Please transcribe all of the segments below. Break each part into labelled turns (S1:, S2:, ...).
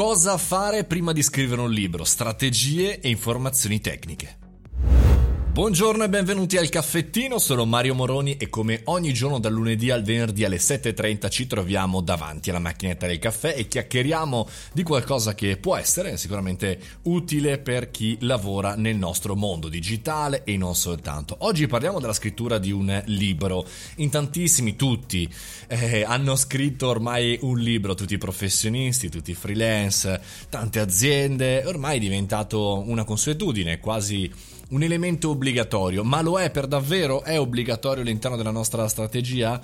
S1: Cosa fare prima di scrivere un libro? Strategie e informazioni tecniche. Buongiorno e benvenuti al caffettino, sono Mario Moroni e come ogni giorno dal lunedì al venerdì alle 7.30 ci troviamo davanti alla macchinetta del caffè e chiacchieriamo di qualcosa che può essere sicuramente utile per chi lavora nel nostro mondo digitale e non soltanto. Oggi parliamo della scrittura di un libro. In tantissimi, tutti, eh, hanno scritto ormai un libro, tutti i professionisti, tutti i freelance, tante aziende, ormai è diventato una consuetudine, quasi un elemento obbligatorio, ma lo è per davvero? È obbligatorio all'interno della nostra strategia?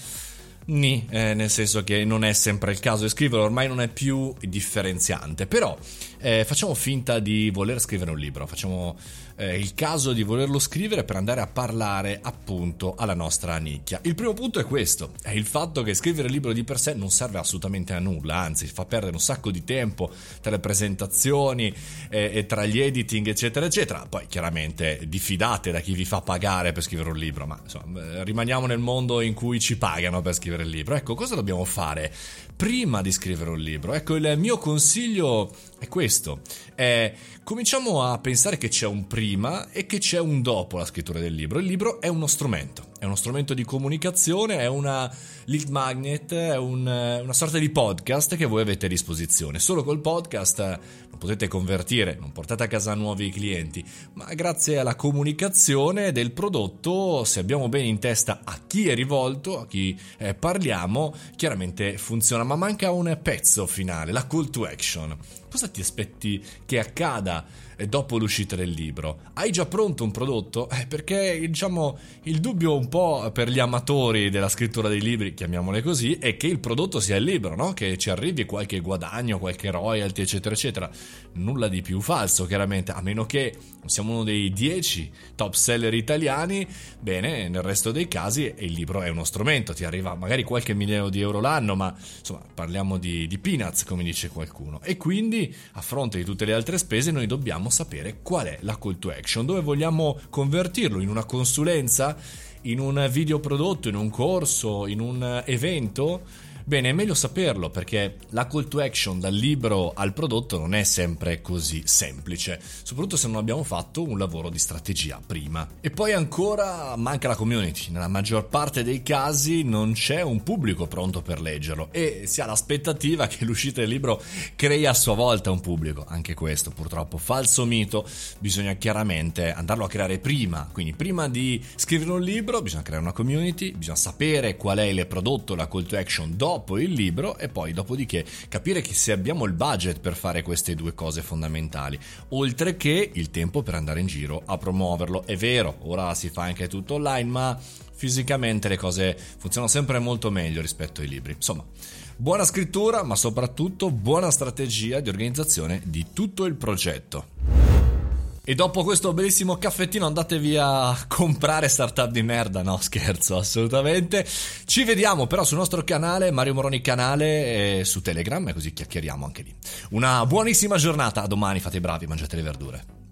S1: Ni, eh, nel senso che non è sempre il caso di scriverlo, ormai non è più differenziante. Però eh, facciamo finta di voler scrivere un libro, facciamo eh, il caso di volerlo scrivere per andare a parlare appunto alla nostra nicchia. Il primo punto è questo, è il fatto che scrivere il libro di per sé non serve assolutamente a nulla, anzi fa perdere un sacco di tempo tra le presentazioni eh, e tra gli editing eccetera eccetera. Poi chiaramente diffidate da chi vi fa pagare per scrivere un libro, ma insomma rimaniamo nel mondo in cui ci pagano per scrivere il libro. Ecco, cosa dobbiamo fare prima di scrivere un libro? Ecco, il mio consiglio è questo, è cominciamo a pensare che c'è un prima e che c'è un dopo la scrittura del libro. Il libro è uno strumento, uno strumento di comunicazione, è una lead magnet, è un, una sorta di podcast che voi avete a disposizione. Solo col podcast non potete convertire, non portate a casa nuovi clienti, ma grazie alla comunicazione del prodotto, se abbiamo bene in testa a chi è rivolto, a chi eh, parliamo, chiaramente funziona, ma manca un pezzo finale, la call to action. Cosa ti aspetti che accada eh, dopo l'uscita del libro? Hai già pronto un prodotto? Eh, perché diciamo il dubbio un po' per gli amatori della scrittura dei libri, chiamiamole così, è che il prodotto sia il libro, no? Che ci arrivi qualche guadagno, qualche royalty, eccetera, eccetera. Nulla di più falso, chiaramente, a meno che siamo uno dei 10 top seller italiani, bene, nel resto dei casi il libro è uno strumento, ti arriva magari qualche milione di euro l'anno, ma insomma parliamo di, di peanuts, come dice qualcuno. E quindi a fronte di tutte le altre spese noi dobbiamo sapere qual è la call to action, dove vogliamo convertirlo? In una consulenza, in un video prodotto, in un corso, in un evento Bene, è meglio saperlo perché la call to action dal libro al prodotto non è sempre così semplice, soprattutto se non abbiamo fatto un lavoro di strategia prima. E poi ancora manca la community, nella maggior parte dei casi non c'è un pubblico pronto per leggerlo e si ha l'aspettativa che l'uscita del libro crei a sua volta un pubblico, anche questo purtroppo falso mito, bisogna chiaramente andarlo a creare prima, quindi prima di scrivere un libro bisogna creare una community, bisogna sapere qual è il prodotto, la call to action dopo dopo il libro e poi dopodiché capire che se abbiamo il budget per fare queste due cose fondamentali, oltre che il tempo per andare in giro a promuoverlo. È vero, ora si fa anche tutto online, ma fisicamente le cose funzionano sempre molto meglio rispetto ai libri. Insomma, buona scrittura, ma soprattutto buona strategia di organizzazione di tutto il progetto. E dopo questo bellissimo caffettino andatevi a comprare startup di merda, no scherzo, assolutamente. Ci vediamo però sul nostro canale, Mario Moroni canale, e su Telegram, e così chiacchieriamo anche lì. Una buonissima giornata, a domani, fate i bravi, mangiate le verdure.